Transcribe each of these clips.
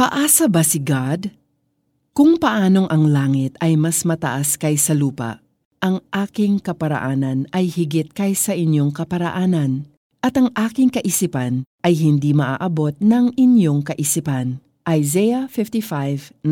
Paasa ba si God? Kung paanong ang langit ay mas mataas kaysa lupa, ang aking kaparaanan ay higit kaysa inyong kaparaanan, at ang aking kaisipan ay hindi maaabot ng inyong kaisipan. Isaiah 55:9.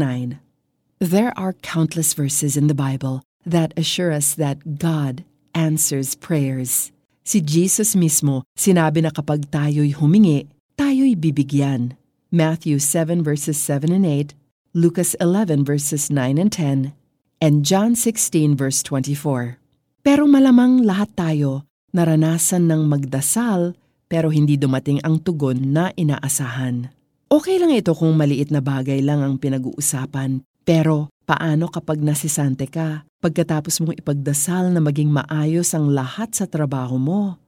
There are countless verses in the Bible that assure us that God answers prayers. Si Jesus mismo sinabi na kapag tayo'y humingi, tayo'y bibigyan. Matthew 7 verses 7 and 8, Lucas 11 verses 9 and 10, and John 16 verse 24. Pero malamang lahat tayo naranasan ng magdasal pero hindi dumating ang tugon na inaasahan. Okay lang ito kung maliit na bagay lang ang pinag-uusapan, pero paano kapag nasisante ka pagkatapos mong ipagdasal na maging maayos ang lahat sa trabaho mo?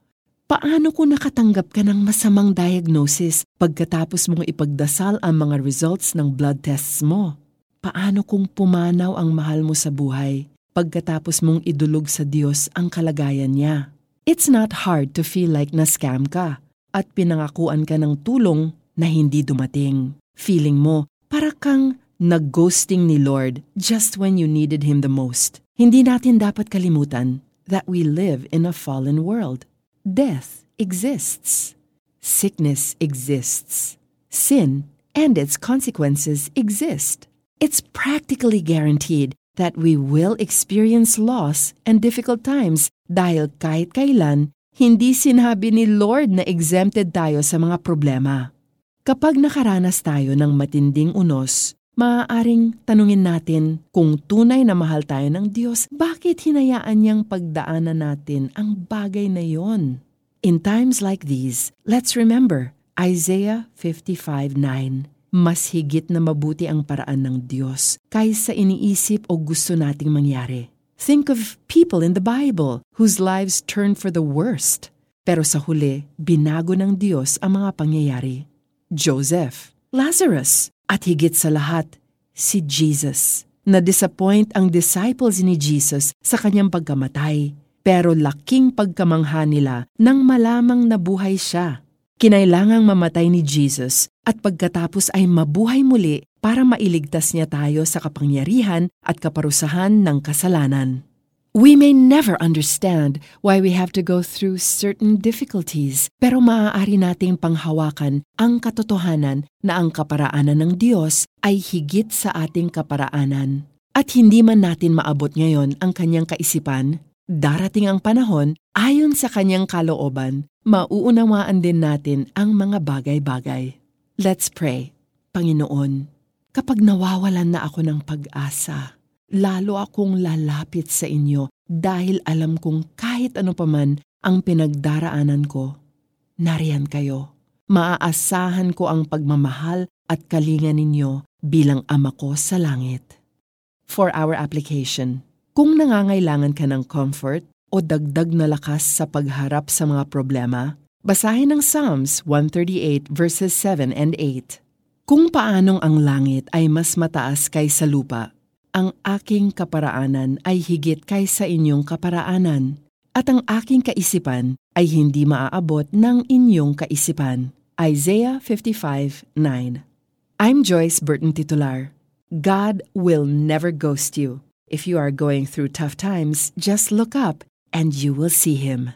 Paano kung nakatanggap ka ng masamang diagnosis pagkatapos mong ipagdasal ang mga results ng blood tests mo? Paano kung pumanaw ang mahal mo sa buhay pagkatapos mong idulog sa Diyos ang kalagayan niya? It's not hard to feel like na-scam ka at pinangakuan ka ng tulong na hindi dumating. Feeling mo, para kang nag-ghosting ni Lord just when you needed Him the most. Hindi natin dapat kalimutan that we live in a fallen world. Death exists. Sickness exists. Sin and its consequences exist. It's practically guaranteed that we will experience loss and difficult times dahil kahit kailan, hindi sinabi ni Lord na exempted tayo sa mga problema. Kapag nakaranas tayo ng matinding unos, maaaring tanungin natin kung tunay na mahal tayo ng Diyos, bakit hinayaan niyang pagdaanan natin ang bagay na yon? In times like these, let's remember Isaiah 55.9 Mas higit na mabuti ang paraan ng Diyos kaysa iniisip o gusto nating mangyari. Think of people in the Bible whose lives turned for the worst. Pero sa huli, binago ng Diyos ang mga pangyayari. Joseph, Lazarus, at higit sa lahat, si Jesus. Na-disappoint ang disciples ni Jesus sa kanyang pagkamatay, pero laking pagkamangha nila nang malamang nabuhay siya. Kinailangang mamatay ni Jesus at pagkatapos ay mabuhay muli para mailigtas niya tayo sa kapangyarihan at kaparusahan ng kasalanan. We may never understand why we have to go through certain difficulties, pero maaari nating panghawakan ang katotohanan na ang kaparaanan ng Diyos ay higit sa ating kaparaanan. At hindi man natin maabot ngayon ang kanyang kaisipan, darating ang panahon, ayon sa kanyang kalooban, mauunawaan din natin ang mga bagay-bagay. Let's pray. Panginoon, kapag nawawalan na ako ng pag-asa, lalo akong lalapit sa inyo dahil alam kong kahit ano paman ang pinagdaraanan ko, nariyan kayo. Maaasahan ko ang pagmamahal at kalinga ninyo bilang ama ko sa langit. For our application, kung nangangailangan ka ng comfort o dagdag na lakas sa pagharap sa mga problema, basahin ang Psalms 138 verses 7 and 8. Kung paanong ang langit ay mas mataas kaysa lupa, ang aking kaparaanan ay higit kaysa inyong kaparaanan, at ang aking kaisipan ay hindi maaabot ng inyong kaisipan. Isaiah 55:9. I'm Joyce Burton Titular. God will never ghost you. If you are going through tough times, just look up and you will see him.